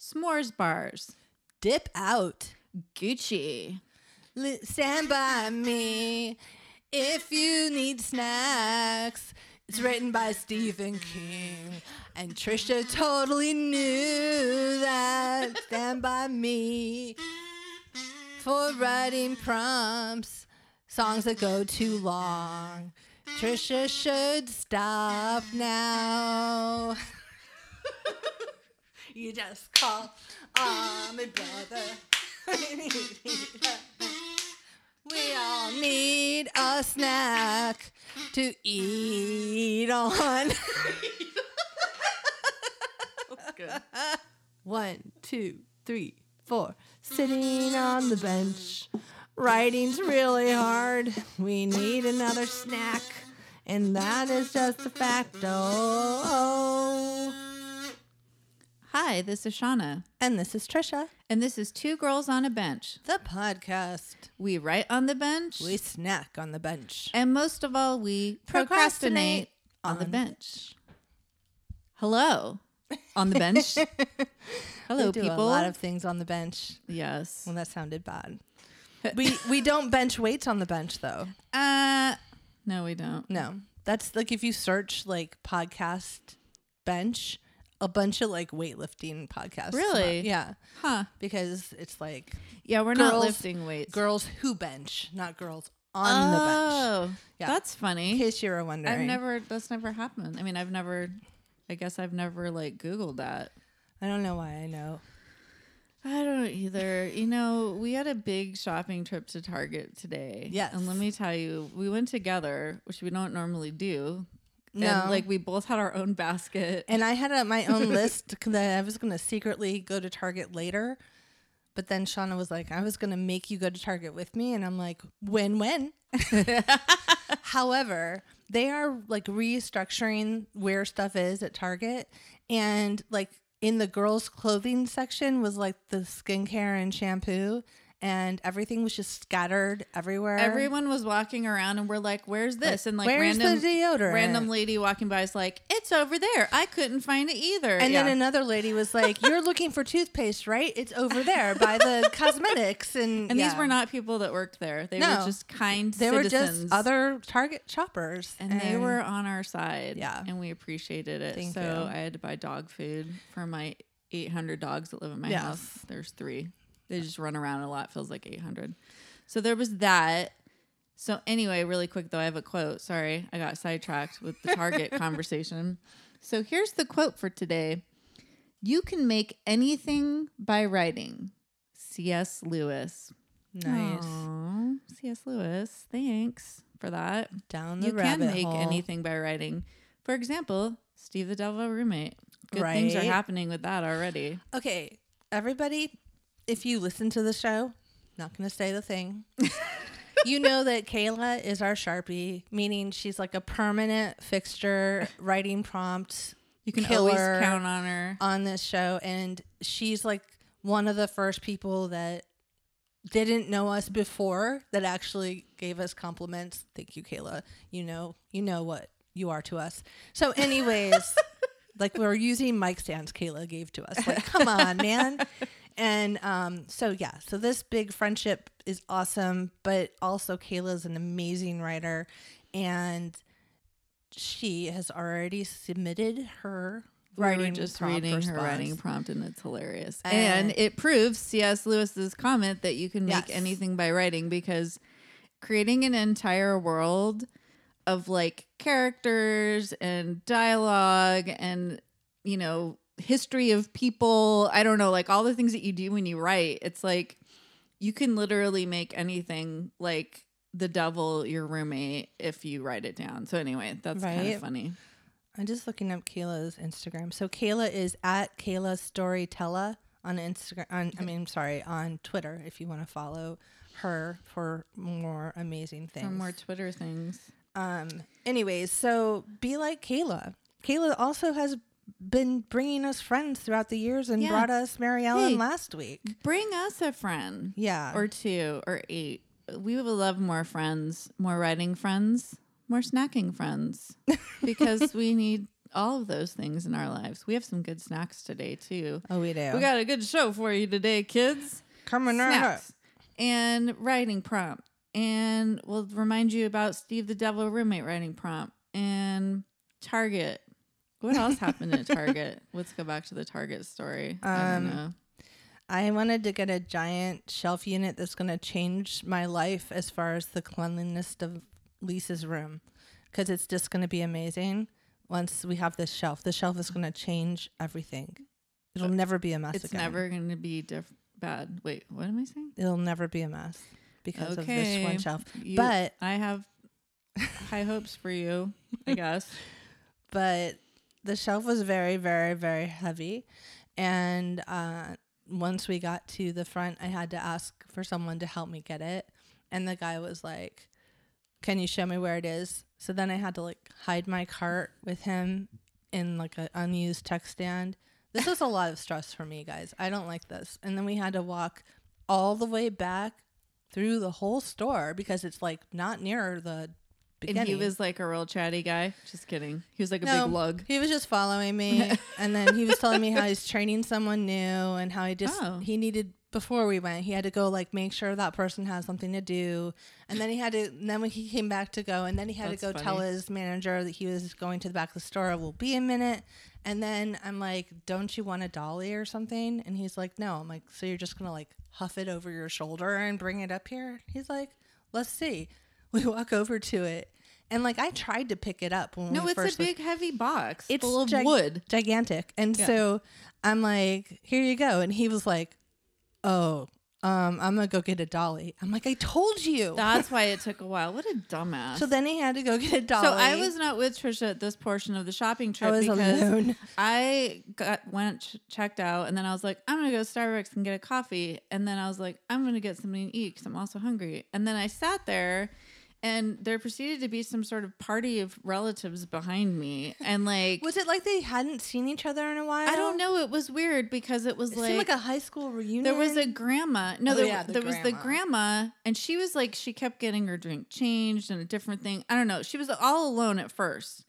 S'mores bars. Dip out. Gucci. Stand by me if you need snacks. It's written by Stephen King. And Trisha totally knew that. Stand by me for writing prompts. Songs that go too long. Trisha should stop now. you just call on me, brother. we all need a snack to eat on. One, two, three, four. Sitting on the bench. Writing's really hard. We need another snack. And that is just a fact. Oh. Hi, this is Shauna, And this is Trisha, and this is Two Girls on a Bench. the podcast. We write on the bench, We snack on the bench. and most of all, we procrastinate, Procrastinate on, the on the bench. Hello, on the bench. Hello, we do people. a lot of things on the bench. yes. Well, that sounded bad. we we don't bench weights on the bench though. Uh, no, we don't. No, that's like if you search like podcast bench, a bunch of like weightlifting podcasts. Really? Yeah, Huh? because it's like Yeah, we're not lifting weights. girls who bench, not girls on the bench. oh, Yeah. that's funny. In case you were wondering, I've never. That's never happened. I mean, I've never. I guess I've never like Googled that. I don't know why I know. I don't either. You know, we had a big shopping trip to Target today. Yes. And let me tell you, we went together, which we don't normally do. No. And like we both had our own basket. And I had a, my own list that I was going to secretly go to Target later. But then Shauna was like, I was going to make you go to Target with me. And I'm like, when, when? However, they are like restructuring where stuff is at Target. And like in the girls' clothing section was like the skincare and shampoo. And everything was just scattered everywhere. Everyone was walking around and we're like, where's this? And like Where's the random deodorant? random lady walking by is like, it's over there. I couldn't find it either. And Yeah. then another lady was like, "You're looking for toothpaste, right? It's over there by the cosmetics." And and these were not people that worked there. They No. were just kind They citizens. were just other Target shoppers, and they were on our side. Yeah. And we appreciated it. Thank so you. I had to buy dog food for my 800 dogs that live in my Yes. house. There's three. They just run around a lot. Feels like 800. So there was that. So anyway, really quick though, I have a quote. Sorry, I got sidetracked with the Target conversation. So here's the quote for today. You can make anything by writing. C.S. Lewis. nice Aw, C.S. Lewis. Thanks for that down the you can make hole. anything by writing. For example, Steve the Devil Roommate. Good things are happening with that already. Okay, everybody, if you listen to the show, not going to say the thing. you know that Kayla is our sharpie, meaning she's like a permanent fixture, writing prompt. You can always count on her. on this show and she's like one of the first people that didn't know us before that actually gave us compliments. Thank you, Kayla. You know, you know what you are to us. So anyways, like we're using mic stands Kayla gave to us. Like, come on, man. And um, so yeah, so this big friendship is awesome, but also Kayla's an amazing writer and she has already submitted her We writing just prompt reading her writing prompt, and it's hilarious. And- and it proves C.S. Lewis's comment that you can make Yes. anything by writing because creating an entire world of like characters and dialogue and you know history of people i don't know like all the things that you do when you write it's like you can literally make anything like the devil your roommate if you write it down so anyway that's kind of funny I'm just looking up Kayla's Instagram. So Kayla is at Kayla Storytella on Instagram. On, I mean, sorry, on Twitter. If you want to follow her for more amazing things. for more twitter things Um. Anyways, so be like Kayla. Kayla also has been bringing us friends throughout the years and Yeah. brought us Mary Ellen Hey. last week. bring us a friend Yeah. or two or eight we would love more friends more writing friends more snacking friends because we need all of those things in our lives. We have some good snacks today too. Oh, we do. We got a good show for you today, kids. coming right up. And writing prompt, and we'll remind you about Steve the Devil roommate writing prompt and Target. What else happened at Target? Let's go back to the Target story. I Um, don't know. I wanted to get a giant shelf unit that's going to change my life as far as the cleanliness of Lisa's room because it's just going to be amazing once we have this shelf. The shelf is going to change everything. It'll never be a mess It's again. never going to be diff- bad. Wait, what am I saying? It'll never be a mess because of this one shelf. You- But I have high hopes for you, I guess. but the shelf was very, very, very heavy. And uh, once we got to the front, I had to ask for someone to help me get it. And the guy was like, Can you show me where it is? So then I had to like hide my cart with him in like an unused tech stand. This was a lot of stress for me, guys. I don't like this. And then we had to walk all the way back through the whole store because it's like not near the beginning. And he was like a real chatty guy. Just kidding. He was like a No, big lug. He was just following me, and then he was telling me how he's training someone new, and how he just Oh. he needed before we went, he had to go like make sure that person has something to do, and then he had to. And then when he came back to go, and then he had That's to go tell his manager that he was going to the back of the store. Will be a minute, and then I'm like, "Don't you want a dolly or something?" And he's like, "No." I'm like, "So you're just gonna like huff it over your shoulder and bring it up here?" He's like, "Let's see." We walk over to it. And like I tried to pick it up when No, we it's a looked- big heavy box. it's full of gig- wood. gigantic and Yeah. so i'm like here you go and he was like oh um i'm gonna go get a dolly i'm like i told you That's why it took a while. What a dumbass. so then he had to go get a dolly So I was not with Trisha at this portion of the shopping trip I was because alone. I got went ch- checked out and then I was like I'm gonna go to Starbucks and get a coffee and then I was like I'm gonna get something to eat because I'm also hungry and then I sat there and there proceeded to be some sort of party of relatives behind me and like was it like they hadn't seen each other in a while I don't know it was weird because it was it like, seemed like a high school reunion there was a grandma. No, Oh, there, yeah, the there was the grandma. grandma, and she was like, she kept getting her drink changed and a different thing. I don't know. She was all alone at first,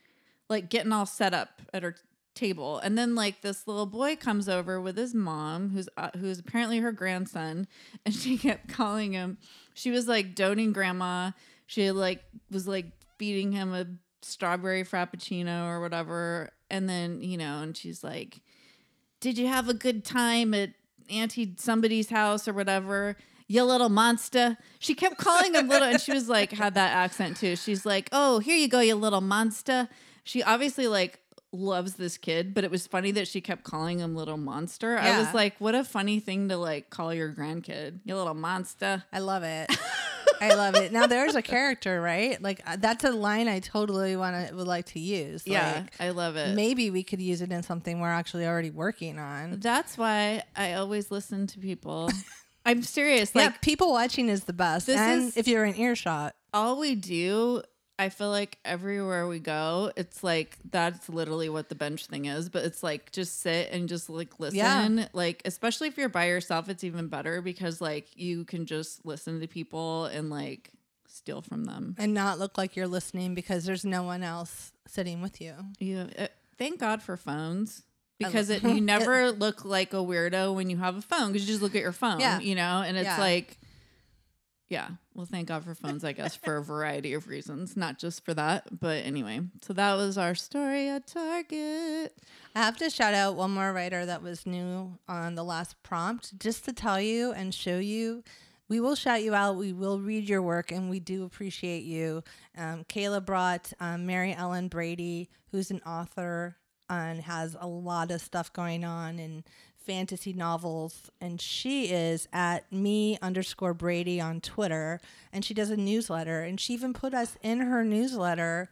like getting all set up at her table, and then like this little boy comes over with his mom, who's uh, who's apparently her grandson, and she kept calling him. She was like doting grandma. She like was like feeding him a strawberry frappuccino or whatever, and then you know, and she's like did you have a good time at auntie somebody's house or whatever you little monster? She kept calling him little and she was like had that accent too. She's like oh here you go you little monster. She obviously like loves this kid but it was funny that she kept calling him little monster. I was like what a funny thing to like call your grandkid you little monster. I love it i love it. Now there's a character right? Like uh, that's a line i totally want to would like to use yeah like, i love it. maybe we could use it in something we're actually already working on. That's why i always listen to people. I'm serious yeah like people watching is the best This and is- if you're in earshot. All we do i feel like everywhere we go it's like that's literally what the bench thing is but it's like just sit and just like listen Yeah. like especially if you're by yourself it's even better because like you can just listen to people and like steal from them and not look like you're listening because there's no one else sitting with you. you uh, thank god for phones because it, you never look like a weirdo when you have a phone because you just look at your phone Yeah. you know and it's Yeah. like yeah well thank god for phones i guess for a variety of reasons not just for that but anyway so that was our story at target I have to shout out one more writer that was new on the last prompt just to tell you and show you. We will shout you out. We will read your work, and we do appreciate you. Um, Kayla brought um, Mary Ellen Brady, who's an author and has a lot of stuff going on in fantasy novels. And she is at me underscore Brady on Twitter, and she does a newsletter. And she even put us in her newsletter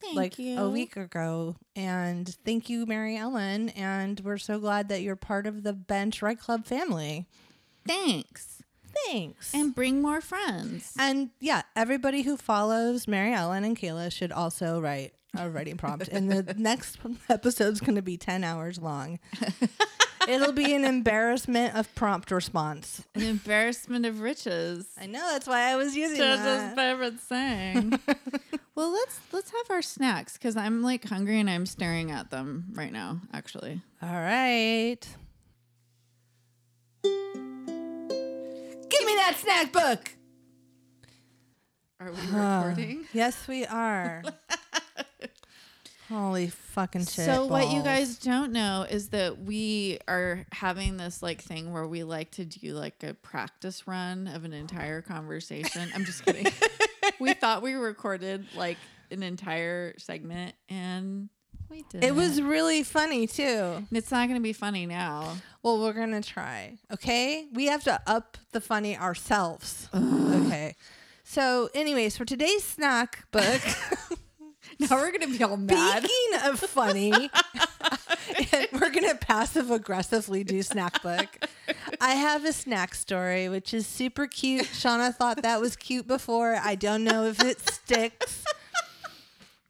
Thank like you. a week ago. And thank you, Mary Ellen. And we're so glad that you're part of the Bench Write Club family. thanks Thanks. and bring more friends And yeah, everybody who follows Mary Ellen and Kayla should also write a writing prompt. and the next episode's going to be 10 hours long. It'll be an embarrassment of prompt response. an embarrassment of riches I know that's why I was using Judge's that. favorite saying Well, let's let's have our snacks because I'm like hungry and I'm staring at them right now. Actually, All right. Give me that snack book. are we recording? Yes, we are. Holy fucking shit. So what you guys don't know is that we are having this like thing where we like to do like a practice run of an entire conversation. I'm just kidding. we thought we recorded like an entire segment and we did. It was really funny too. It's not going to be funny now. Well, we're gonna try. Okay, we have to up the funny ourselves. okay. So, anyways, for today's snack book, Now we're going to be all mad. speaking of funny, and we're gonna passive aggressively do snack book. I have a snack story which is super cute. Shauna thought that was cute before. I don't know if it sticks.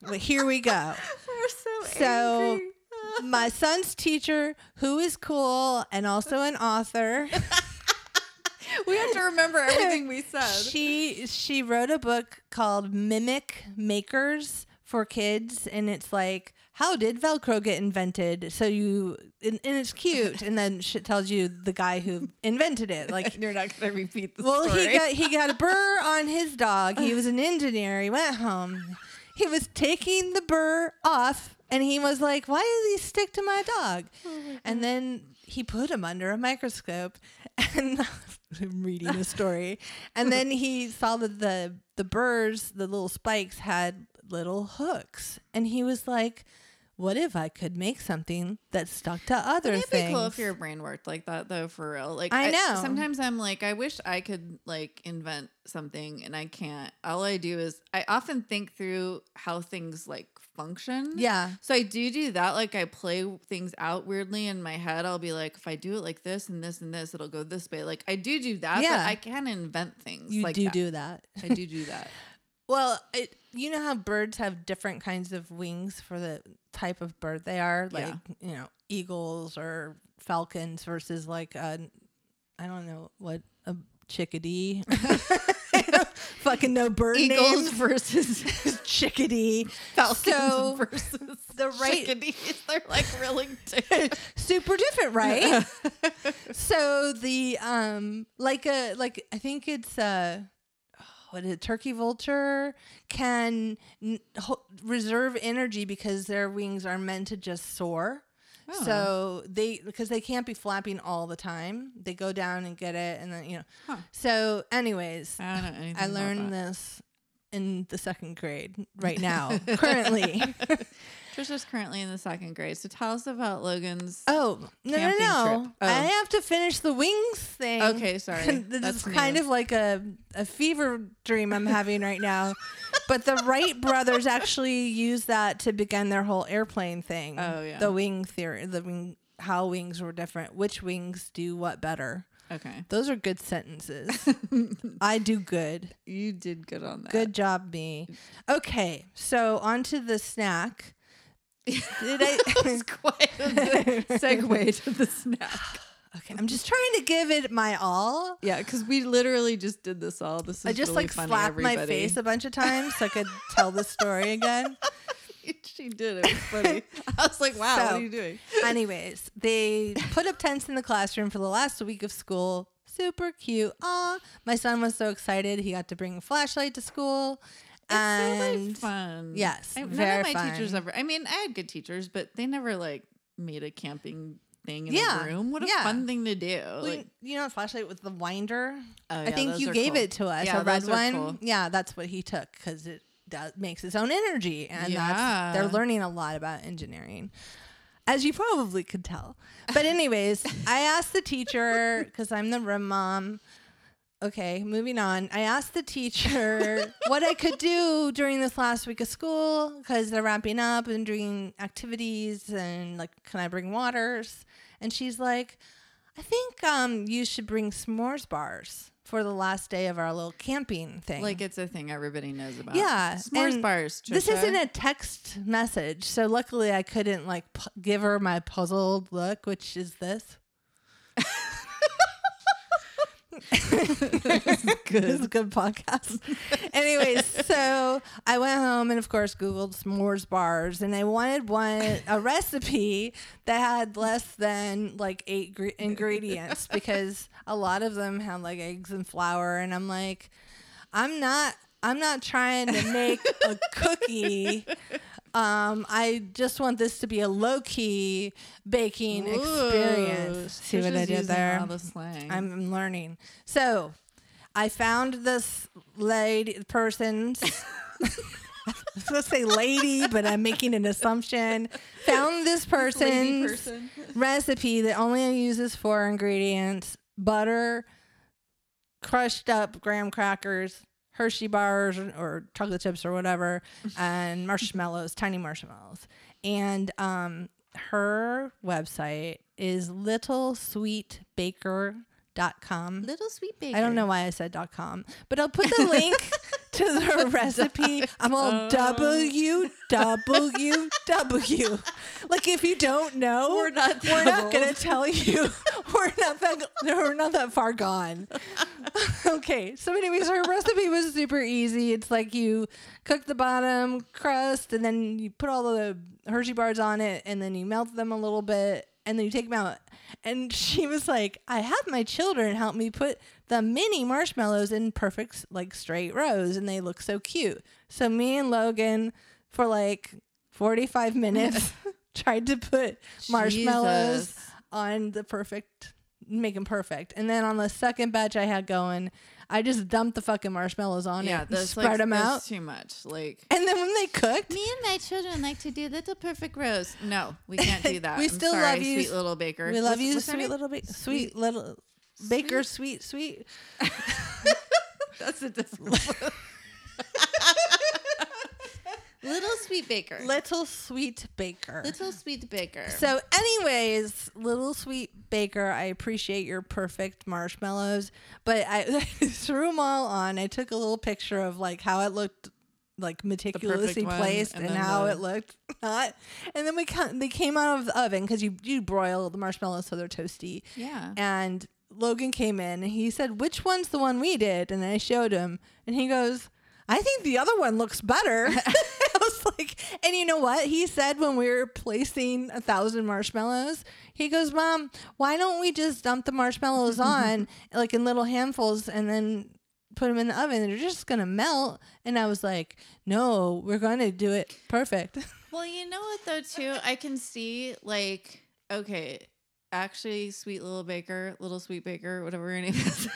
But here we go. We're so, So, angry. my son's teacher, who is cool and also an author, we have to remember everything we said. she she wrote a book called Mimic Makers for kids, and it's like how did Velcro get invented? So you and, and it's cute, and then she tells you the guy who invented it, like. You're not to repeat the Well, story. he got he got a burr on his dog. He was an engineer. He went home. He was taking the burr off, and he was like, "Why does he stick to my dog?" Oh and then he put him under a microscope, and I'm reading the story. And then he saw that the the burrs, the little spikes, had little hooks, and he was like. What if I could make something that stuck to other Wouldn't it things? be cool if your brain worked like that though for real like I know. sometimes i'm like i wish i could like invent something and i can't all i do is i often think through how things like function yeah, so i do do that like i play things out weirdly in my head i'll be like if i do it like this and this and this it'll go this way like i do do that but Yeah. i can invent things you like do that. do that. i do do that Well, it, you know how birds have different kinds of wings for the type of bird they are, like Yeah. you know eagles or falcons versus like a, I don't know what a chickadee. Fucking no bird eagles names. versus chickadee. falcons So, versus the right- chickadees they're like really different. Super different, right? so the um like a like I think it's uh what a turkey vulture can n- ho- reserve energy because their wings are meant to just soar. Oh. So they because they can't be flapping all the time. They go down and get it and then you know. Huh. So anyways, I don't know anything I learned this in the second grade right now currently. Trisha's currently in the second grade. So tell us about Logan's. Oh no no no! Oh. I have to finish the wings thing. Okay, sorry. this That's is kind of like a a fever dream I'm having right now. But the Wright brothers actually used that to begin their whole airplane thing. Oh, yeah. the wing theory, the wing, how wings were different, which wings do what better. Okay. Those are good sentences. I do good. You did good on that. Good job, me. Okay, so on to the snack. Did I? It's quite a segue to the snack. okay, I'm just trying to give it my all. Yeah, because we literally just did this all. This is I just really like funny, slapped my everybody. face a bunch of times so I could tell the story again. she did. It was funny. I was like, wow, what So- are you doing? Anyways, they put up tents in the classroom for the last week of school. Super cute. Aw, my son was so excited. He got to bring a flashlight to school. It's really and fun. yes, I, none of my teachers ever. I mean, I had good teachers, but they never like made a camping thing in Yeah, a room. What a yeah. fun thing to do! Well, like, you know, flashlight with the winder. oh, I think you gave cool. it to us. Yeah, a red one. cool. Yeah, that's what he took because it does, makes its own energy, and that's they're learning a lot about engineering, as you probably could tell. But anyways, I asked the teacher because I'm the room mom. Okay, moving on. I asked the teacher what I could do during this last week of school because they're wrapping up and doing activities and like, can I bring waters? And she's like, I think um you should bring s'mores bars for the last day of our little camping thing. Like it's a thing everybody knows about. Yeah, s'mores and bars. this isn't a text message, so luckily I couldn't like pu- give her my puzzled look, which is this. Good. It's a good podcast. Anyways, so I went home and of course Googled s'mores bars and I wanted one a recipe that had less than like eight gre- ingredients because a lot of them had like eggs and flour and I'm like, I'm not I'm not trying to make a cookie. Um, I just want this to be a low key baking experience. See what I did there? All the slang. I'm learning. So I found this lady person. I was gonna say lady, but I'm making an assumption. Found this person's person. recipe that only uses four ingredients: butter, crushed up graham crackers, Hershey bars or, or chocolate chips or whatever, and marshmallows, tiny marshmallows. And um, her website is littlesweetbaker.com. Little sweet baker. I don't know why I said dot .com, but I'll put the link to the recipe. I'm all W W W. Like if you don't know, We're not we're not gonna tell you. We're not that we're not that far gone. okay, so anyways, her recipe was super easy. It's like you cook the bottom crust, and then you put all the Hershey bars on it, and then you melt them a little bit, and then you take them out. And she was like, "I have my children help me put the mini marshmallows in perfect like straight rows, and they look so cute." So me and Logan, for like forty-five minutes, tried to put marshmallows Jesus. on the perfect make them perfect and then on the second batch i had going i just dumped the fucking marshmallows on Yeah, it and that's spread like, them out too much. Like and then when they cooked me and my children like to do little perfect rows. No, we can't do that. We I'm still sorry, love you, sweet little baker. we love What's- you what's sweet little ba- sweet, little baker sweet sweet That's a different. little sweet baker. little sweet baker Little sweet baker. So, anyways, little sweet baker, I appreciate your perfect marshmallows, but I threw them all on. I took a little picture of like how it looked like meticulously one, placed and and, how the- it looked not. And then we ca- they came out of the oven because you you broil the marshmallows so they're toasty. yeah. And Logan came in and he said, "Which one's the one we did?" And I showed him, and he goes, "I think the other one looks better." Like, and you know what he said when we were placing a thousand marshmallows? He goes, "Mom, why don't we just dump the marshmallows on like in little handfuls and then?" Put them in the oven; they're just gonna melt. And I was like, "No, we're gonna do it perfect." Well, you know what though too, I can see like okay, actually, sweet little baker, little sweet baker, whatever her name is.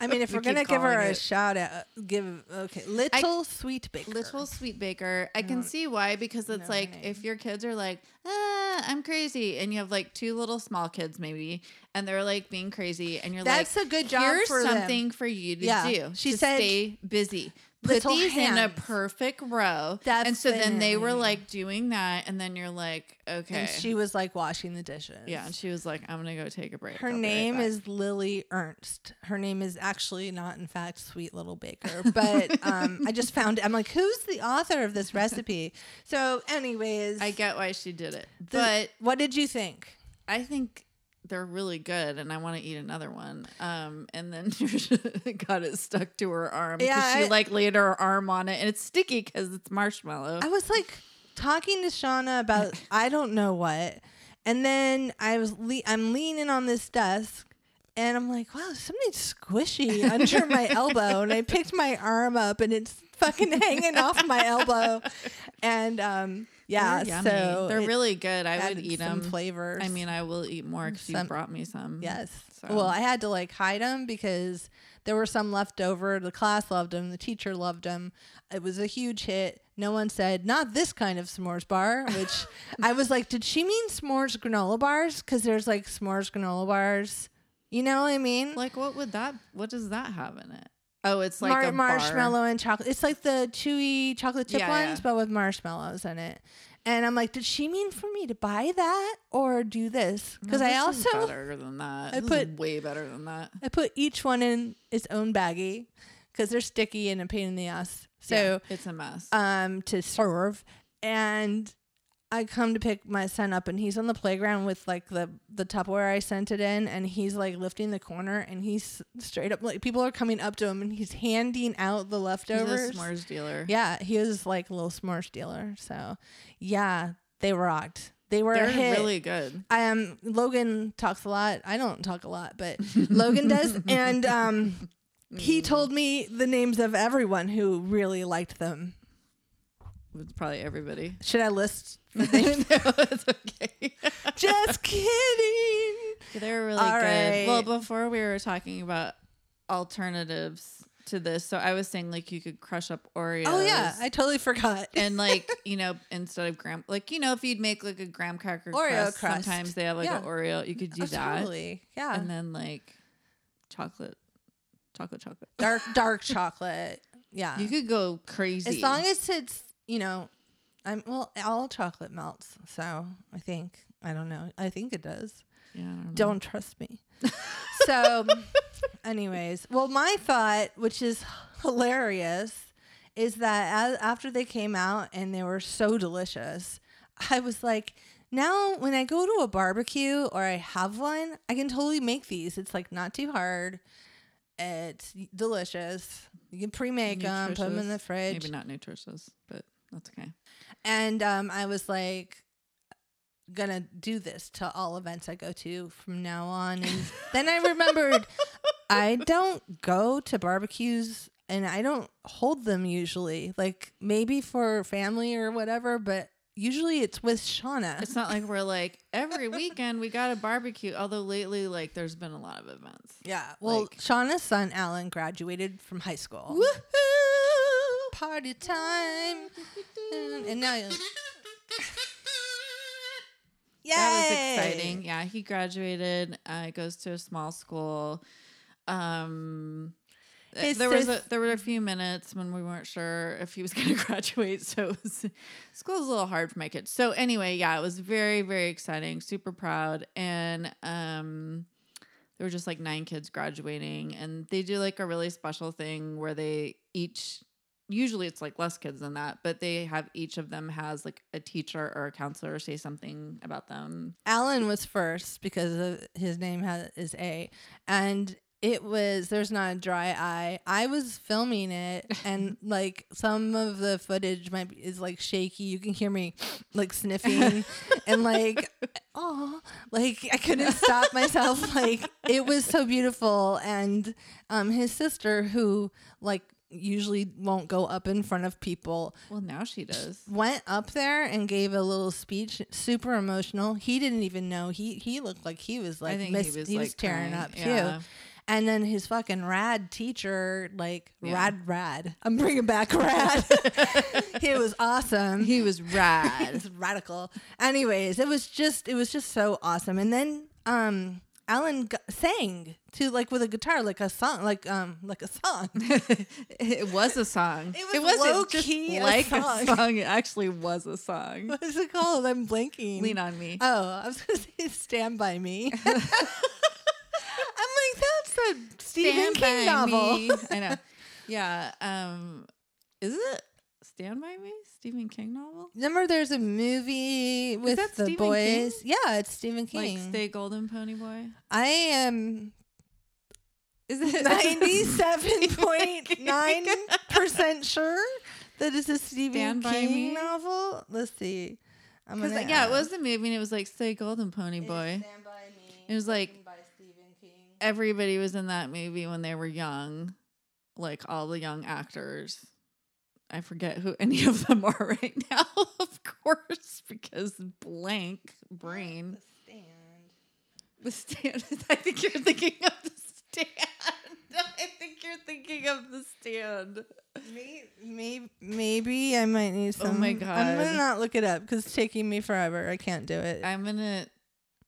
I mean, if We we're gonna give her calling a it- shout out, give okay, little sweet baker. Little sweet baker. I can don't see why because it's know like name. if your kids are like, ah, I'm crazy, and you have like two little small kids maybe, and they're like being crazy, and you're That's like, That's a good job Here's for them." something for you to Yeah. do. She to said, stay busy. Put "Little these in a perfect row. That's and so then they were like doing that, and then you're like, okay. And she was like washing the dishes. yeah, and she was like, I'm gonna go take a break. Her I'll be right name is Lily Ernst. Her name is actually not, in fact, Sweet Little Baker. But um, I just found I'm like, who's the author of this recipe? So, anyways, I get why she did it, the- but what did you think? I think they're really good, and I want to eat another one. Um, and then got it stuck to her arm because Yeah, she I- like laid her arm on it, and it's sticky because it's marshmallow. I was like talking to Shauna about I don't know what, and then I was le- I'm leaning on this desk. And I'm like, wow, something squishy under my elbow. And I picked my arm up and it's fucking hanging off my elbow. And um, yeah, They're so they're really good. I would eat them. flavors. I mean, I will eat more because you brought me some. Yes. So. Well, I had to like hide them because there were some left over. The class loved them. The teacher loved them. It was a huge hit. No one said, not this kind of s'mores bar, which I was like, did she mean s'mores granola bars? Because there's like s'mores granola bars. You know what I mean? Like, what would that? What does that have in it? Oh, it's like Mar- marshmallow and chocolate. It's like the chewy chocolate chip Yeah, ones, yeah. but with marshmallows in it. And I'm like, did she mean for me to buy that or do this? No, Because I also better than that. I This put- way better than that. I put each one in its own baggie because they're sticky and a pain in the ass. So Yeah, it's a mess. um to serve and I come to pick my son up and he's on the playground with like the the Tupperware I sent it in and he's like lifting the corner and he's straight up like people are coming up to him and he's handing out the He's leftovers. a s'mores dealer. Yeah, he was like a little s'mores dealer. So yeah, they rocked. They were They're really good. um Logan talks a lot. I don't talk a lot, but Logan does. And um he told me the names of everyone who really liked them. It's probably everybody. Should I list? no, it's okay. Just kidding. They're really All good. right. Well, before we were talking about alternatives to this, so I was saying like you could crush up Oreos. Oh yeah, I totally forgot. and like you know, instead of graham, like you know, if you'd make like a graham cracker Oreo crust, crust. sometimes they have like an Oreo. You could do Oh, that, Totally. Yeah. and then like chocolate, chocolate, chocolate. dark dark chocolate. Yeah. You could go crazy as long as it's, you know, I'm well, all chocolate melts. So I think I don't know. I think it does. Yeah, don't. Don't trust me. so, anyways, well, my thought, which is hilarious, is that as, after they came out and they were so delicious, I was like, now when I go to a barbecue or I have one, I can totally make these. It's like not too hard. It's delicious. You can pre-make them, put them in the fridge. Maybe not nutritious, but that's okay. And um, I was like, gonna do this to all events I go to from now on. And then I remembered I don't go to barbecues and I don't hold them usually. Like maybe for family or whatever, but usually it's with Shauna. It's not like we're like every weekend we got a barbecue. Although lately, like there's been a lot of events. yeah. Well, like- Shauna's son Alan graduated from high school. Woohoo! Party time. And now you Yay! That was exciting. Yeah, he graduated. Uh, goes to a small school. Um, there was a, there were a few minutes when we weren't sure if he was going to graduate, so it was school was a little hard for my kids. So anyway, yeah, it was very very exciting. Super proud, and um, there were just like nine kids graduating, and they do like a really special thing where they each usually it's like less kids than that, but they have each of them has like a teacher or a counselor say something about them. Alan was first because his name has, is A, and it was there's not a dry eye. I was filming it, and like some of the footage might be, is like shaky. You can hear me like sniffing and like oh, like I couldn't stop myself. Like it was so beautiful, and um, his sister who like usually won't go up in front of people Well, now she does. went up there and gave a little speech super emotional he didn't even know he he looked like he was like I think miss- he was, he was tearing crying. up Yeah. too and then his fucking rad teacher like Yeah. rad rad i'm bringing back rad he was awesome He was rad. it's radical anyways it was just it was just so awesome and then um alan g- sang to like with a guitar like a song like um like a song it was a song. It was it wasn't low-key just a like song. a song. It actually was a song. what's it called i'm blanking Lean on me. Oh, I was gonna say Stand by Me. I'm like, that's a Stephen Stand King by novel. me. I know. Yeah. Um, is it Stand by Me? Stephen King novel? Remember, there's a movie with the Stephen boys. Yeah, it's Stephen King. Like Stay Golden Ponyboy? I am Is it ninety-seven point nine percent sure that it's a Stephen Stand by King Me? novel. Let's see. I'm gonna yeah, it uh, was the movie, and it was like Stay Golden Ponyboy. Stand by Me. It was like- by Stephen King. Everybody was in that movie when they were young, like all the young actors. I forget who any of them are right now, of course, because blank brain. The Stand. The stand. I think you're thinking of the stand. I think you're thinking of the stand. Maybe, maybe I might need some. Oh my I'm gonna not look it up because it's taking me forever. I can't do it. I'm gonna.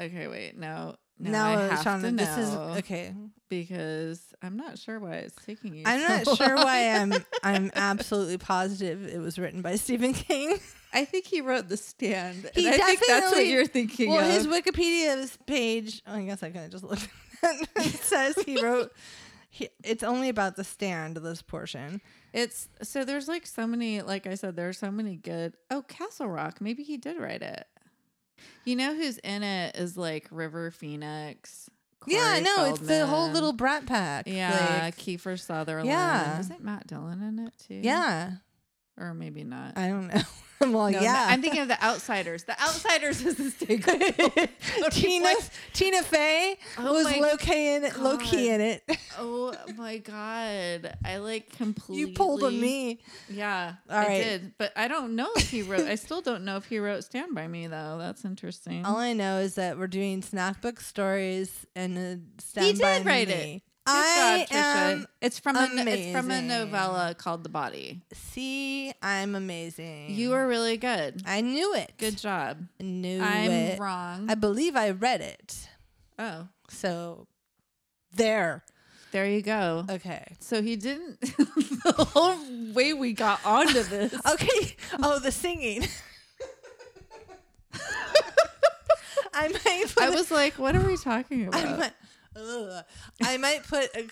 Okay, wait. No. No, now, I have to Shauna, this is okay. because I'm not sure why it's taking you. I'm so not sure long. why I'm. I'm absolutely positive it was written by Stephen King. I think he wrote the stand. He and I think that's what you're thinking well, of. his Wikipedia page. Oh, I guess I could just look. it says he wrote. he, it's only about the stand. This portion. It's so there's like so many, like I said, there's so many good. Oh, Castle Rock. Maybe he did write it. You know who's in it is like River Phoenix. yeah, Corey no, it's the whole little Brat Pack. Yeah, like, Kiefer Sutherland. Yeah. Isn't Matt Dillon in it too? yeah. Or maybe not. I don't know. well, No, yeah. I'm thinking of the outsiders. The outsiders is the stakeholder. Tina Tina Fey Oh was low key in it, low key in it. Oh my god. I like completely you pulled a me. Yeah, All I right. did. But I don't know if he wrote I still don't know if he wrote Stand By Me though. That's interesting. All I know is that we're doing snack book stories and a stand He did by write me. It. I job, Trisha. am. it's from a it's from a amazing. novella called The Body. See, I'm amazing. You are really good. I knew it. Good job. Knew I'm it. wrong. I believe I read it. oh, So there. there you go. Okay. So he didn't. the whole way we got onto this. Okay. Oh, the singing. I might I was like, what are we talking I about? might, ugh. I might put a.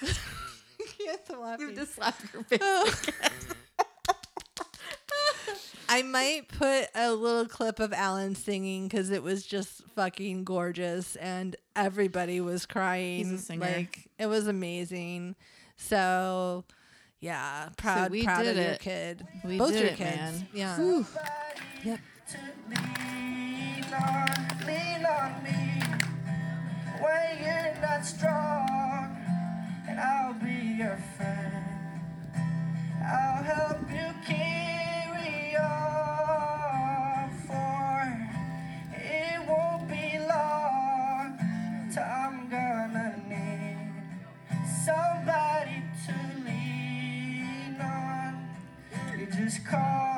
Yes, I'm laughing. You just slapped your face. I might put a little clip of Alan singing because it was just fucking gorgeous and everybody was crying. He's a singer. Like it was amazing. So yeah, proud, we proud did of your it. kid. We Both did your it, kids. man. Yeah. Whew. Yep. When you're not strong, and I'll be your friend. I'll help you carry on, for it won't be long till I'm gonna need somebody to lean on. You just call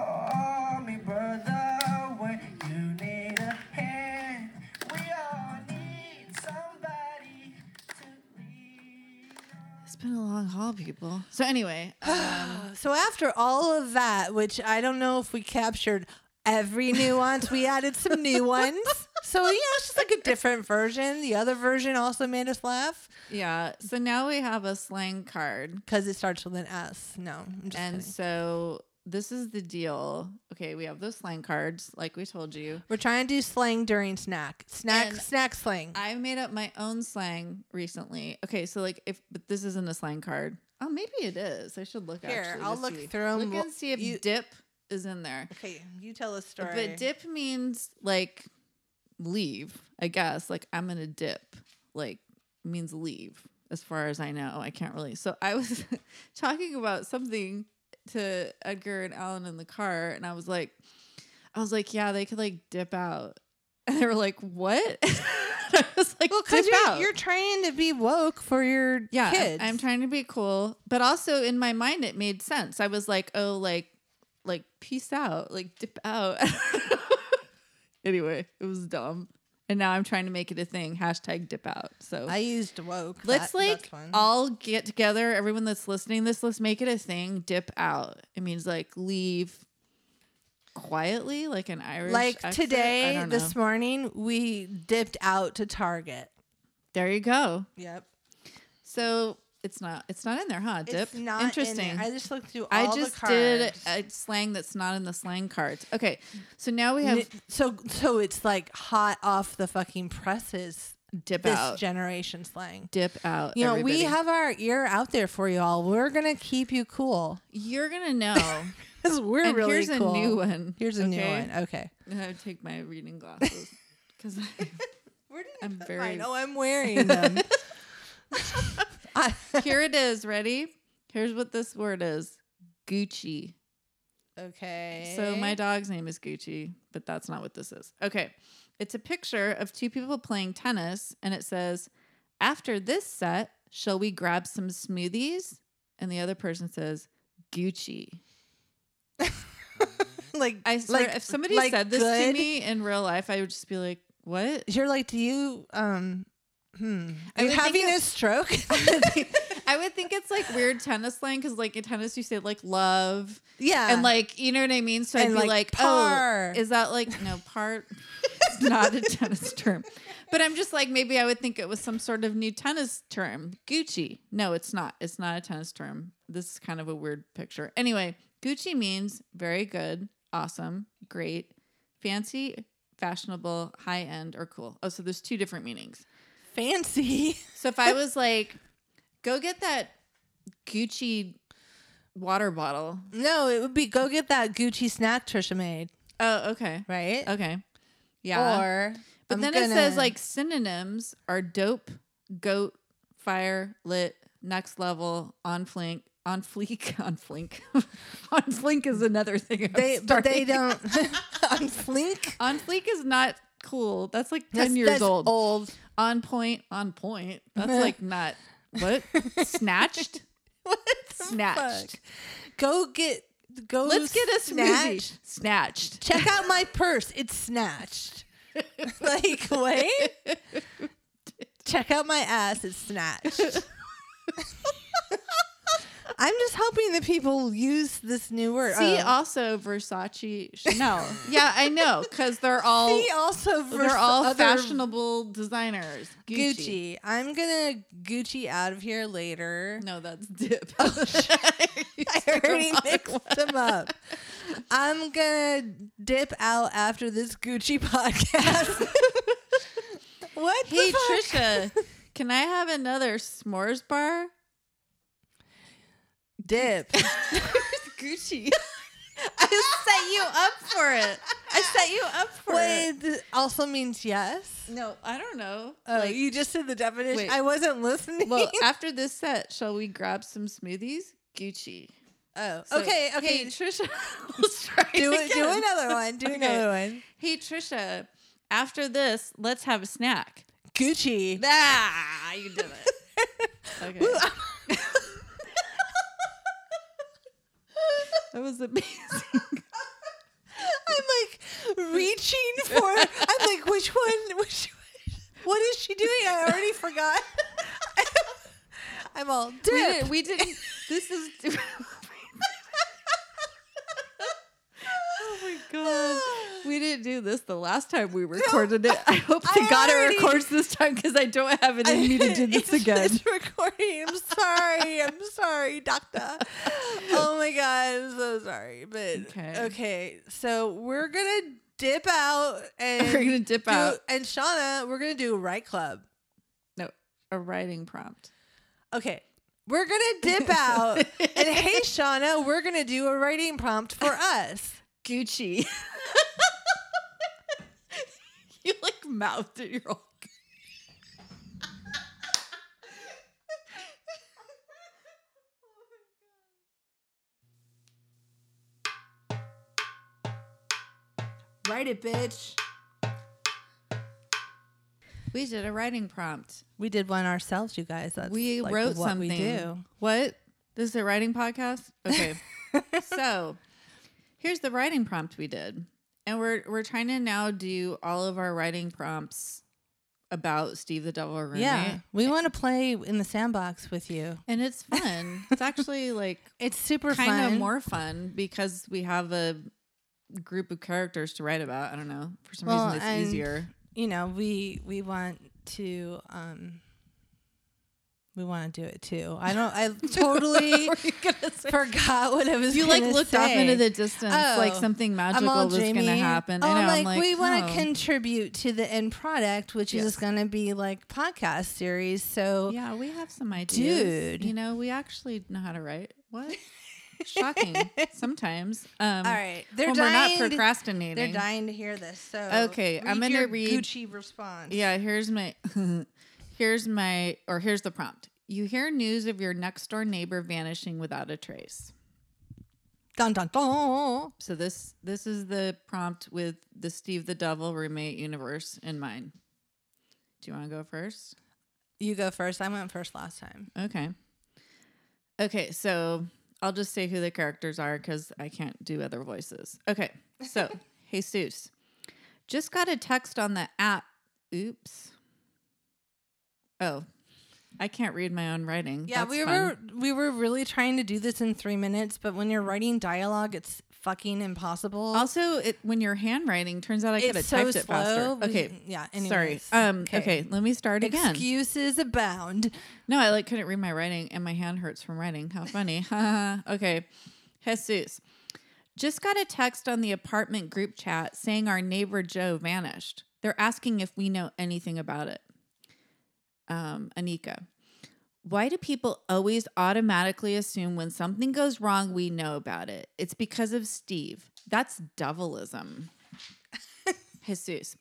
been a long haul, people. So anyway, um, So after all of that, which I don't know if we captured every nuance, we added some new ones. So yeah, it's just like a different version. The other version also made us laugh yeah. So now we have a slang card, because it starts with an S. No, I'm just and kidding. so this is the deal. Okay, we have those slang cards, like we told you. we're trying to do slang during snack, snack, And snack slang. I made up my own slang recently. Okay, so like if but this isn't a slang card. Oh, maybe it is. I should look. Here, I'll look see. through 'em. Look and see if you- dip is in there. Okay, you tell a story. But dip means like leave, I guess. Like I'm gonna dip, like means leave, as far as I know. I can't really. So I was talking about something to Edgar and Alan in the car, and I was like, I was like, yeah, they could like dip out, and they were like, what? I was like, well, because you're, you're trying to be woke for your yeah, kids. I'm trying to be cool, but also in my mind it made sense. I was like, oh, like, like peace out, like dip out. anyway, it was dumb, and now I'm trying to make it a thing. Hashtag dip out. So I used woke. let's That- like all get together. Everyone that's listening, to this let's make it a thing. Dip out. It means like leave quietly, like an Irish. like exit? Today, this morning, we dipped out to Target. There you go. Yep. So it's not. It's not in there, huh? Dip. It's not Interesting. I just looked through all I just did a slang that's not in the slang cards. Okay, so now we have N- so so it's like hot off the fucking presses. dip This out, generation slang. dip out. You know, we have our ear out there for you all. We're gonna keep you cool You're gonna know. 'Cause we're and really here's cool. a new one. Here's a new one. Okay. I'm gonna take my reading glasses because I'm I very- know I'm wearing them. I, here it is. Ready? Here's what this word is: Gucci. okay. So my dog's name is Gucci, but that's not what this is. Okay. It's a picture of two people playing tennis and it says, "After this set, shall we grab some smoothies?" And the other person says, "Gucci." like I swear, like if somebody like said this to me in real life, I would just be like, "What?" You're like, do you um hmm are you having a stroke? I would think it's like weird tennis slang because, like, in tennis you say like love yeah. and like you know what I mean. So I'd And, be like, like, par. "Oh, is that like no part?" it's not a tennis term, But I'm just like, maybe I would think it was some sort of new tennis term. Gucci. No, it's not. It's not a tennis term. This is kind of a weird picture. Anyway, Gucci means very good, awesome, great, fancy, fashionable, high end, or cool. Oh, so there's two different meanings. Fancy. So if I was like, go get that Gucci water bottle. No, it would be go get that Gucci snack Trisha made, Oh, okay. right? Okay. Yeah. Or But I'm then it says like synonyms are dope, goat, fire, lit, next level, on flank, on fleek, on flink. on flink is another thing. I'm they, but they don't on Flink. on fleek is not cool. That's like 10 That's- years that's old. Old. On point, on point. That's like not what? Snatched? What Snatched. fuck? Go get go. Let's get a smoothie. snatch. Snatched. Check out my purse. It's snatched. like wait. Check out my ass. It's snatched. I'm just hoping that people use this new word. See Oh. also Versace Chanel. yeah, I know, because they're all See also they're all fashionable designers. Gucci. Gucci. I'm gonna Gucci out of here later. No, that's dip. Oh, I already mixed them up. I'm gonna dip out after this Gucci podcast. what? the Hey? Trisha, can I have another s'mores bar? Dip. Gucci. I set you up for it. I set you up for Wait, it. this also means yes. No, I don't know. Oh, Like, you just said the definition. wait. I wasn't listening. well, after this set, shall we grab some smoothies? Gucci. oh, So, okay, okay. Hey Trisha, let's try do it. Do another one. Do Okay. another one. Hey Trisha, after this, let's have a snack. Gucci. Ah, you did it. Okay. That was amazing. I'm like reaching for. I'm like, which one? Which? What is she doing? I already forgot. I'm all We, dip. did, we didn't. This is. oh my god. We didn't do this the last time we recorded it. I hope to I God already- it records this time because I don't have it in me to do this again. It's recording. I'm sorry. I'm sorry, doctor. Oh my god, I'm so sorry. But Okay. okay, so we're gonna dip out and We're gonna dip do- out. And Shauna, we're gonna do a Write Club. No, a writing prompt. Okay. We're gonna dip out, and hey, Shauna, we're gonna do a writing prompt for us. Gucci. you like mouthed it your whole. Write it, bitch. We did a writing prompt. We did one ourselves, you guys. That's we like wrote what something. we do. What? This is a writing podcast? Okay. so here's the writing prompt we did. And we're we're trying to now do all of our writing prompts about Steve the Devil Roommate. Yeah, we want to play in the sandbox with you. And it's fun. it's actually like It's super kind fun. of more fun because we have a group of characters to write about. I don't know. For some Well, reason and- it's easier. you know, we we want to um we want to do it too. I don't I totally What were you gonna say? forgot what I was You like looked off into the distance, like Oh, something magical was going to happen. Oh, I know. I'm I'm like, we want to oh. contribute to the end product, which Yes. is going to be like podcast series. So Yeah, we have some ideas. Dude. You know, we actually know how to write. What? Shocking. Sometimes. Um, all right, they're when we're not dying. to- procrastinating. they're dying to hear this. So Okay, I'm gonna your read- Gucci response. Yeah, here's my here's my or here's the prompt. You hear news of your next door neighbor vanishing without a trace. Dun dun dun. So this this is the prompt with the Steve the Devil roommate universe in mind. Do you want to go first? You go first. I went first last time. Okay. Okay, so I'll just say who the characters are because I can't do other voices. Okay, so Jesus. Just got a text on the app. Oops. Oh, I can't read my own writing. Yeah, That's we fun. were we were really trying to do this in three minutes, but when you're writing dialogue, it's fucking impossible. Also, it, when you're handwriting, turns out I could have so typed it faster. Okay, yeah. sorry. Anyways. Um, okay. let me start again. Excuses abound. No, I like couldn't read my writing, and my hand hurts from writing. How funny. okay, Jesus. Just got a text on the apartment group chat saying our neighbor Joe vanished. They're asking if we know anything about it. Um, Anika. Why do people always automatically assume when something goes wrong, we know about it? It's because of Steve. That's devilism. Jesus.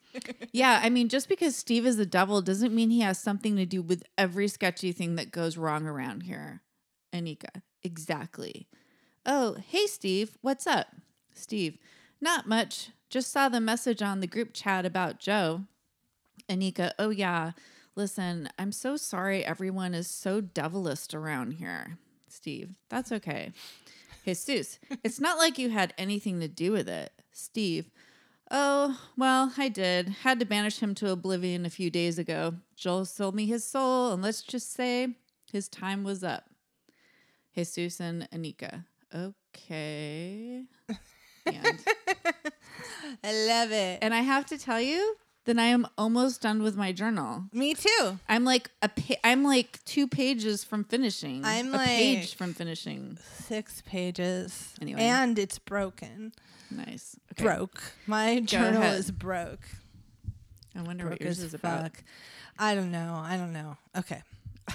Yeah, I mean, just because Steve is the devil doesn't mean he has something to do with every sketchy thing that goes wrong around here. Anika. Exactly. Oh, hey, Steve. What's up? Steve. Not much. Just saw the message on the group chat about Joe. Anika. Oh, yeah. Listen, I'm so sorry everyone is so devilist around here. Steve, that's okay. Jesus, it's not like you had anything to do with it. Steve, oh, well, I did. Had to banish him to oblivion a few days ago. Joel sold me his soul, and let's just say his time was up. Jesus and Anika, okay. And, I love it. and I have to tell you, then I am almost done with my journal. Me too. I'm like a pa- I'm like two pages from finishing. I'm a page like- from finishing. Six pages. Anyway. And it's broken. Nice. Okay. Broke. My journal is broke. I wonder Broke what yours is about. fuck. I don't know. I don't know. Okay. so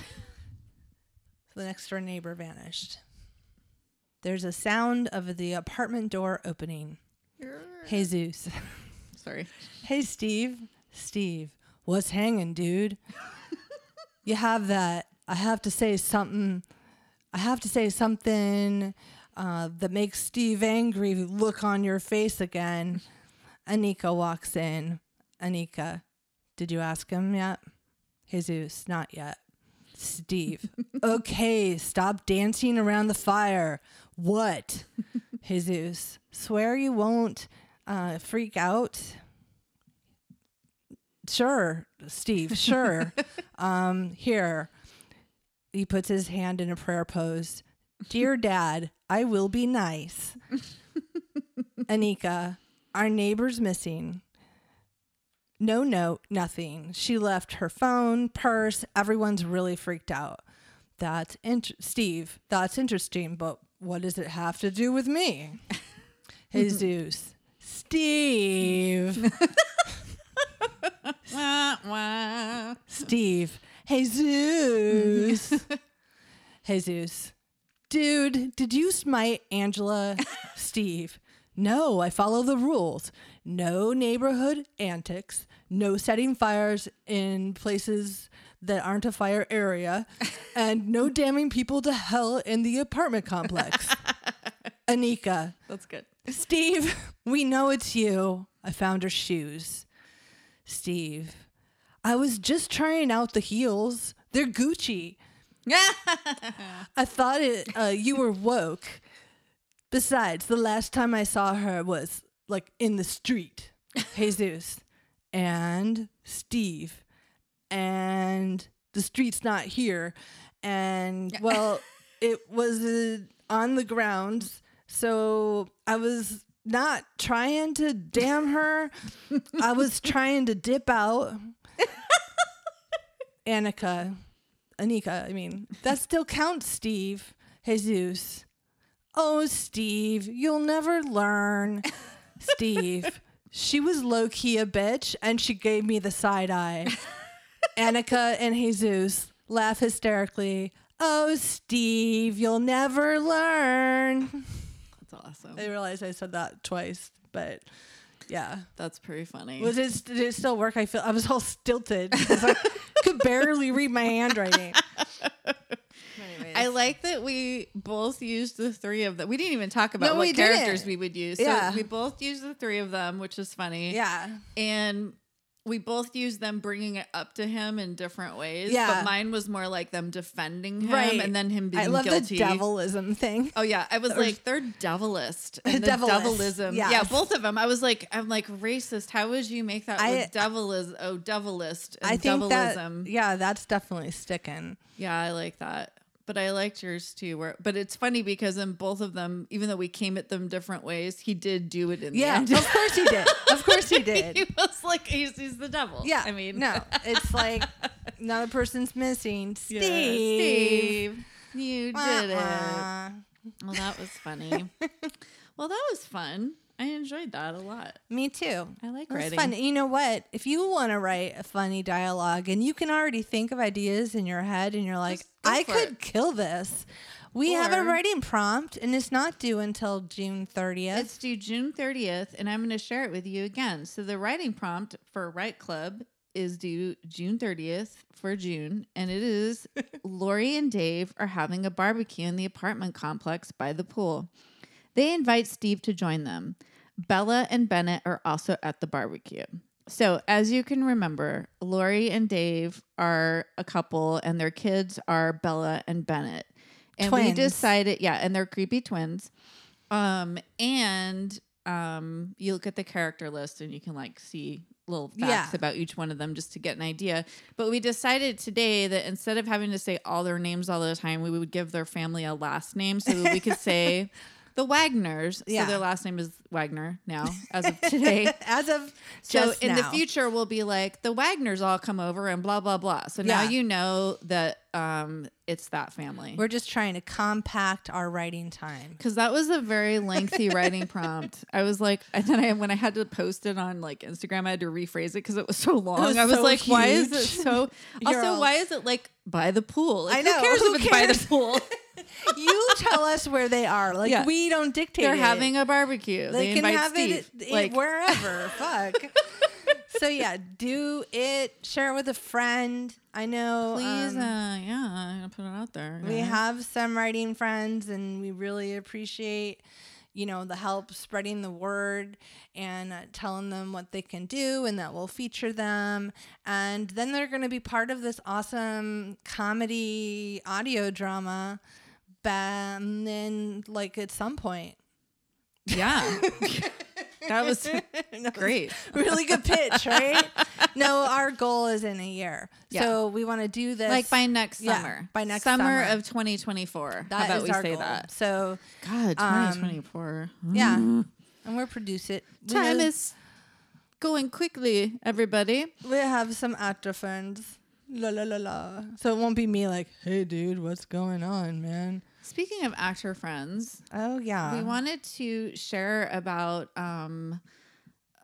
the next door neighbor vanished. There's a sound of the apartment door opening. Jesus. Sorry. Hey, Steve. Steve, what's hanging, dude? you have that. I have to say something. I have to say something uh, that makes Steve angry. Look on your face again. Anika walks in. Anika, did you ask him yet? Jesus, not yet. Steve, okay, stop dancing around the fire. What? Jesus, swear you won't uh, freak out. Sure, Steve, sure. um, here. He puts his hand in a prayer pose. Dear Dad, I will be nice. Anika, our neighbor's missing. No note, nothing. She left her phone, purse. Everyone's really freaked out. That's int- Steve. That's interesting, but what does it have to do with me? Jesus. Steve. Wah, wah. Steve. Jesus. Jesus. Dude, did you smite Angela? Steve. No, I follow the rules. No neighborhood antics. No setting fires in places that aren't a fire area. And no damning people to hell in the apartment complex. Anika. That's good. Steve, we know it's you. I found her shoes. Steve, I was just trying out the heels. They're Gucci. I thought it uh, you were woke. Besides, the last time I saw her was like in the street. Jesus and Steve and the street's not here. And well, it was uh, on the ground. So I was not trying to damn her. I was trying to dip out. Annika, Anika, I mean, that still counts, Steve. Jesus. Oh, Steve, you'll never learn. Steve, she was low key a bitch and she gave me the side eye. Annika and Jesus laugh hysterically. Oh, Steve, you'll never learn. Awesome. I realized I said that twice, but yeah. That's pretty funny. Was it, did it still work? I feel I was all stilted. I could barely read my handwriting. I like that we both used the three of them. We didn't even talk about No, what we characters didn't. we would use. Yeah. We both used the three of them, which is funny. Yeah. And we both used them bringing it up to him in different ways. Yeah. But mine was more like them defending him Right. and then him being I love guilty. the devilism thing. Oh yeah, I was Or- like they're devilist and the devilism. yes. Yeah, both of them. I was like, I'm like racist. How would you make that I- with devilis? Oh, devilist and I think devilism. that yeah, that's definitely sticking. yeah, I like that. But I liked yours too. Where, but it's funny because in both of them, even though we came at them different ways, he did do it in Yeah, the end. of course he did. Of course he did. he was like, he's, he's the devil. Yeah, I mean, no, it's like another person's missing. Yeah, Steve, Steve, you did it. Well, that was funny. well, that was fun. I enjoyed that a lot. Me too. I like It writing. fun. You know what? If you want to write a funny dialogue and you can already think of ideas in your head and you're like, I could it. kill this. We have a writing prompt and it's not due until June 30th. It's due June 30th, and I'm going to share it with you again. So the writing prompt for Write Club is due June 30th for June, and it is Lori and Dave are having a barbecue in the apartment complex by the pool. They invite Steve to join them. Bella and Bennett are also at the barbecue. So, as you can remember, Lori and Dave are a couple, and their kids are Bella and Bennett. And we decided, yeah, and they're creepy twins. Um, and um, you look at the character list and you can like see little facts Yeah. about each one of them just to get an idea. But we decided today that instead of having to say all their names all the time, we would give their family a last name so that we could say the Wagners. Yeah. So their last name is Wagner now, as of today. As of So in the future, we'll be like the Wagners all come over and blah blah blah. So now you know that um, it's that family. we're just trying to compact our writing time. Because that was a very lengthy writing prompt. I was like, and then I when I had to post it on like Instagram, I had to rephrase it because it was so long. was I was so like, why is it so? Also, all- why is it like by the pool? Like, I know, Who cares who if it's by cares? the pool? you tell us where they are. Like Yeah. we don't dictate. They're it. having a barbecue. They, They, can have Steve. it, like, wherever. Fuck. So yeah, do it. Share it with a friend. I know. please, um, uh, yeah, I'm gonna put it out there. we have some writing friends, and we really appreciate, you know, the help spreading the word and uh, telling them what they can do, and that we'll feature them. And then they're going to be part of this awesome comedy audio drama. Bam, then like at some point. yeah. that was great. really good pitch, right? no, our goal is in a year. Yeah. So we want to do this Like by next Yeah, summer. by next summer, summer. of 2024. That How about we say goal. that? So God, Um, 2024. yeah, and we'll produce it. Time is going quickly, everybody. we have some actor friends. La la la la. So it won't be me like, hey dude, what's going on, man? Speaking of actor friends, Oh yeah. we wanted to share about um,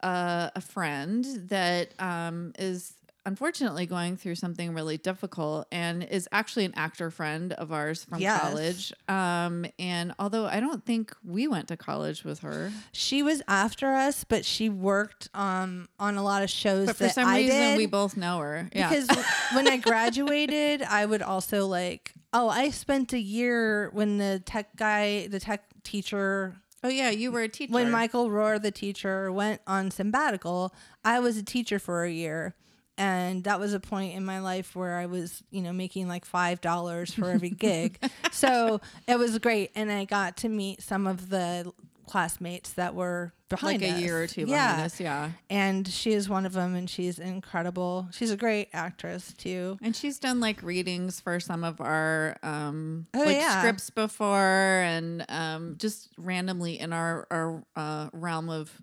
uh, a friend that um, is unfortunately going through something really difficult and is actually an actor friend of ours from Yes. college. Um, and although I don't think we went to college with her, she was after us, but she worked um on a lot of shows but for that some I reason did. we both know her. Yeah. because when I graduated, I would also like, oh, I spent a year when the tech guy, the tech teacher, oh yeah, you were a teacher. when Michael Rohr, the teacher, went on sabbatical, I was a teacher for a year. And that was a point in my life where I was, you know, making like five dollars for every gig. so it was great, and I got to meet some of the classmates that were behind like a year or two yeah. behind us, yeah. And she is one of them, and she's incredible. She's a great actress too. And she's done like readings for some of our um Oh, like yeah. scripts before and um just randomly in our our uh, realm of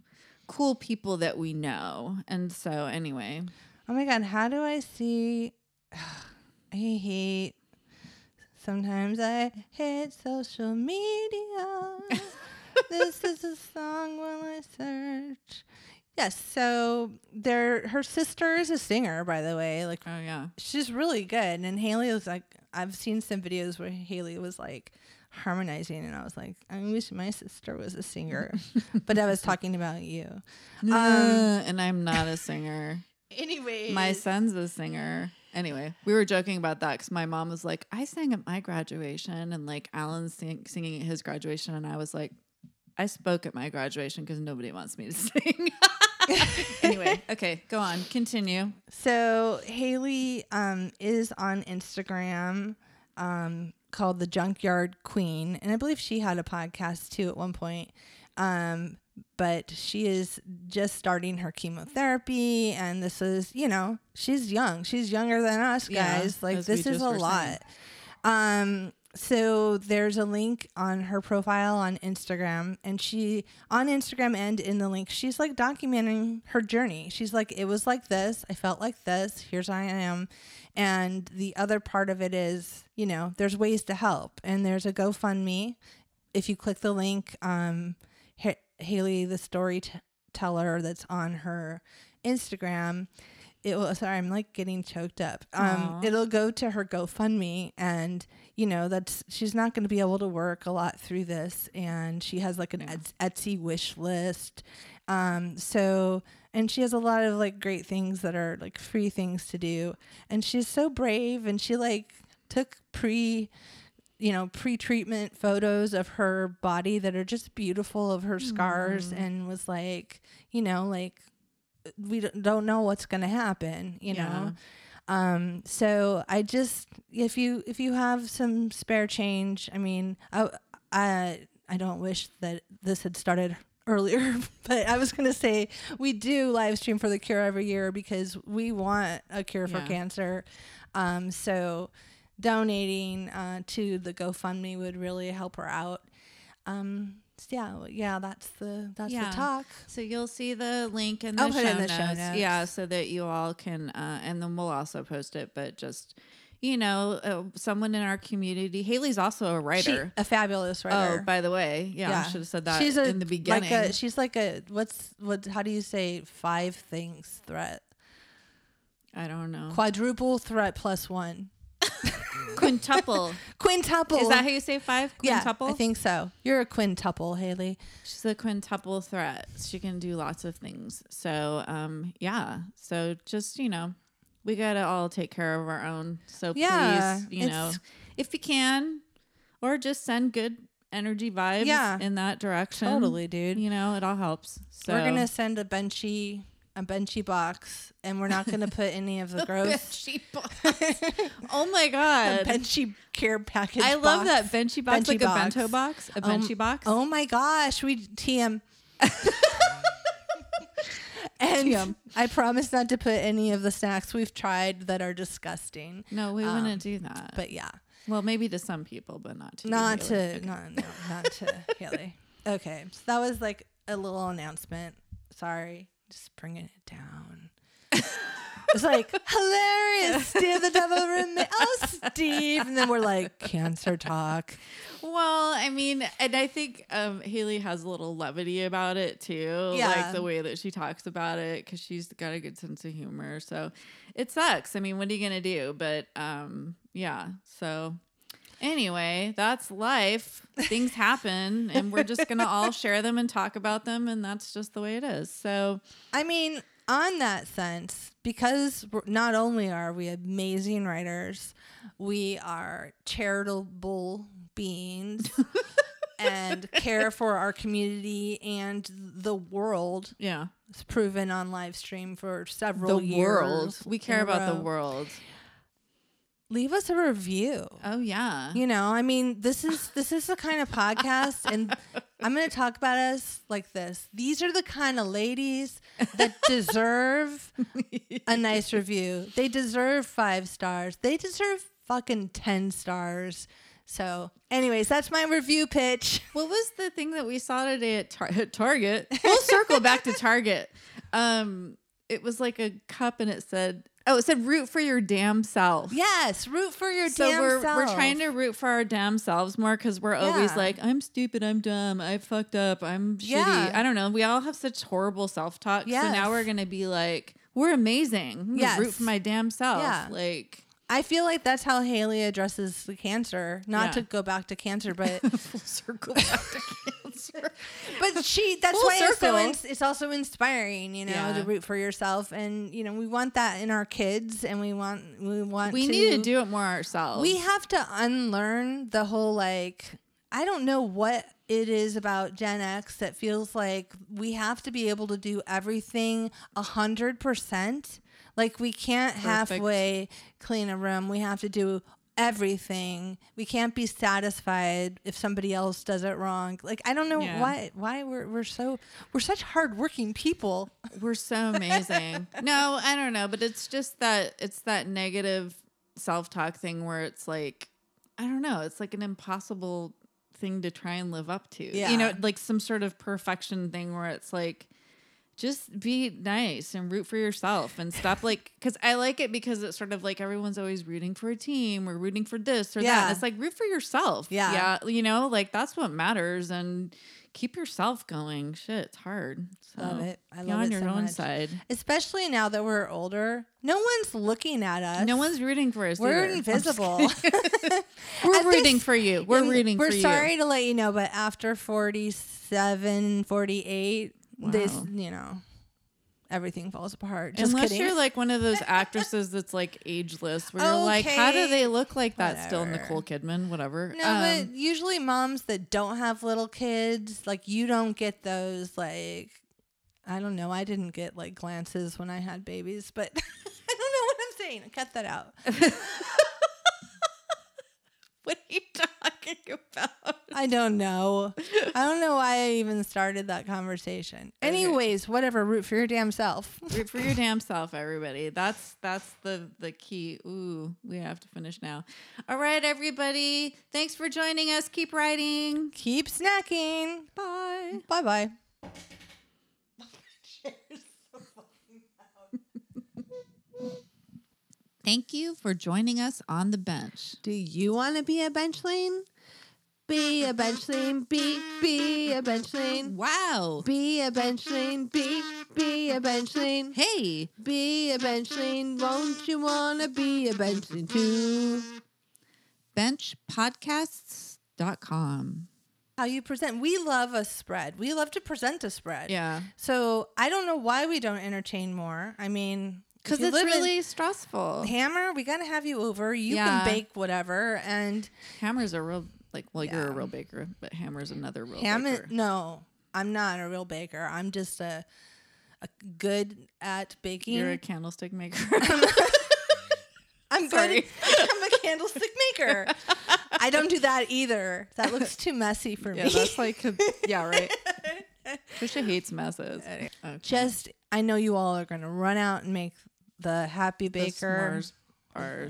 cool people that we know. And so anyway, Oh my god, how do I see? I hate. Sometimes I hate social media. this is a song while I search. Yes, so there. Her sister is a singer, by the way. Like oh yeah. she's really good. And Haley was like, I've seen some videos where Haley was like harmonizing, and I was like, I wish my sister was a singer. but I was talking about you. Um, and I'm not a singer. Anyway, my son's a singer. Anyway, we were joking about that because my mom was like, I sang at my graduation, and like Alan's sing- singing at his graduation, and I was like, I spoke at my graduation because nobody wants me to sing. anyway, okay, go on, continue. So Haley um, is on Instagram um, called the Junkyard Queen, and I believe she had a podcast too at one point. Um, but she is just starting her chemotherapy, and this is, you know, she's young. She's younger than us Yeah, guys. like this is a lot. Um, so there's a link on her profile on Instagram, and she on Instagram and in the link, she's like documenting her journey. She's like, it was like this, I felt like this. Here's I am, and the other part of it is, you know, there's ways to help, and there's a GoFundMe. If you click the link, um, Haley, the storyteller, that's on her Instagram it will sorry i'm like getting choked up um Aw. it'll go to her gofundme and you know that's she's not going to be able to work a lot through this and she has like an Yeah. Etsy wish list um so and she has a lot of like great things that are like free things to do and she's so brave and she like took pre you know pre-treatment photos of her body that are just beautiful of her scars and was like you know like we don't- know what's going to happen you know? Um so i just if you if you have some spare change i mean i i i don't wish that this had started earlier but i was going to say we do live stream for the cure every year because we want a cure for cancer. Um so donating uh to the gofundme would really help her out um so yeah yeah that's the that's Yeah. the talk So you'll see the link in the, I'll show, put it in the notes. show notes. Yeah, so that you all can, uh, and then we'll also post it. But just, you know, uh, someone in our community. Haley's also a She- writer. a fabulous writer oh, by the way, yeah, I should have said that she's a, in the beginning. Like a, she's like a what's what? How do you say five things threat? I don't know. Quadruple threat plus one. Quintuple. Quintuple. Is that how you say five? Yeah, Quintuple. I think so. You're a quintuple, Haley. She's a quintuple threat. She can do lots of things. So, um, yeah. So just, you know, we got to all take care of our own. So Yeah, please, you know, if you can, or just send good energy vibes Yeah. in that direction. Totally, dude. You know, it all helps. So We're gonna send a benchy a benchy box, and we're not gonna put any of the gross Benchy box. oh my god. A benchy care package. I love box. that benchy box, Benchy like box. a bento box, a Um, box. Oh my gosh, we TM. and TM. I promise not to put any of the snacks we've tried that are disgusting. no, we um, wouldn't do that. But yeah, well, maybe to some people, but not to not to not no, not to Haley. Okay, so that was like a little announcement. Sorry, just bringing it down. It's like hilarious. Steve the devil remain. Oh, Steve, and then we're like cancer talk. Well, I mean, and I think um, Haley has a little levity about it too, Yeah. like the way that she talks about it, because she's got a good sense of humor. So it sucks. I mean, what are you gonna do? But um, yeah. So anyway, that's life. Things happen, and we're just gonna all share them and talk about them, and that's just the way it is. So I mean, on that sense, because we're, not only are we amazing writers, we are charitable beings and care for our community and the world. yeah, It's proven on live stream for several the years. world. We care about the world. Leave us a review. Oh yeah. You know, I mean, this is this is the kind of podcast, and I'm going to talk about us like this. These are the kind of ladies that deserve a nice review. They deserve five stars. They deserve fucking ten stars. So, anyways, that's my review pitch. What was the thing that we saw today at, tar- at Target? We'll circle back to Target. Um, it was like a cup, and it said, "Oh, it said root for your damn self." Yes, root for your So damn we're self. we're trying to root for our damn selves more because we're always like, "I'm stupid, I'm dumb, I fucked up, I'm Yeah. shitty." I don't know. We all have such horrible self talk. So now we're gonna be like, "We're amazing." Yes. root for my damn self. Yeah. Like I feel like that's how Haley addresses the cancer. Not Yeah. to go back to cancer, but full circle back to cancer. but she that's Full why it's so ins- it's also inspiring you know Yeah. to root for yourself and you know we want that in our kids and we want we want We to, need to do it more ourselves. we have to unlearn the whole like i don't know what it is about gen x that feels like we have to be able to do everything a hundred percent like we can't Perfect. halfway clean a room we have to do everything we can't be satisfied if somebody else does it wrong like i don't know Yeah. why why we're, we're so we're such hardworking people We're so amazing. no, I don't know, but it's just that it's that negative self-talk thing where it's like I don't know. It's like an impossible thing to try and live up to. Yeah. You know, like some sort of perfection thing where it's like, just be nice and root for yourself and stop like because I like it because it's sort of like everyone's always rooting for a team or rooting for this or that. Yeah. And it's like root for yourself. Yeah. Yeah. You know, like that's what matters and keep yourself going. Shit, it's hard. So Love it. I be love on it your so own much. side. Especially now that we're older, no one's looking at us. No one's rooting for us. We're either. Invisible. We're At rooting this- for you. We're rooting We're for sorry to let you know, but after 47, 48, this, you know, everything falls apart. Just Unless kidding. you're like one of those actresses that's like ageless, where you're like, how do they look like that still? Whatever. Nicole Kidman, whatever. no, Um, but usually moms that don't have little kids, like you don't get those like I don't know. I didn't get like glances when I had babies, but I don't know what I'm saying. Cut that out. what are you talking about? I don't know. I don't know why I even started that conversation. Okay. Anyways, whatever. Root for your damn self. Root for your damn self, everybody. That's that's the the key. Ooh, we have to finish now. All right, everybody. Thanks for joining us. Keep writing. Keep snacking. Bye. Bye bye. Thank you for joining us on the bench. Do you want to be a bench benchling? Be a bench benchling. Be be a bench benchling. Wow. Be a bench benchling. Be be a bench benchling. Hey, Be a bench benchling. Won't you wanna be a bench benchling too? benchpodcasts.com. How you present. We love a spread. We love to present a spread. Yeah. So I don't know why we don't entertain more. I mean, if Because it's really stressful. Hammer, we gotta have you over. You Yeah. can bake whatever. And Hammer's a real like well, you're a real baker, but Hammer's another real Hammond, baker. no, I'm not a real baker. I'm just a, a good at baking. You're a candlestick maker. I'm Sorry. good. I'm a candlestick maker. I don't do that either. That looks too messy for yeah, me. that's like a- yeah, right. Trisha hates messes. Okay. just I know you all are gonna run out and make the happy The baker. bars.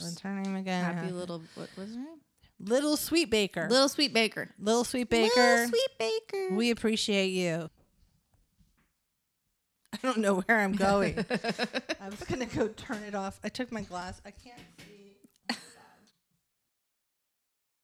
What's her name again? Happy little what was her name? Little sweet baker. Little, Little sweet baker. Little Sweet baker. sweet baker. We appreciate you. I don't know where I'm going. I was gonna go turn it off. I took my glass. I can't.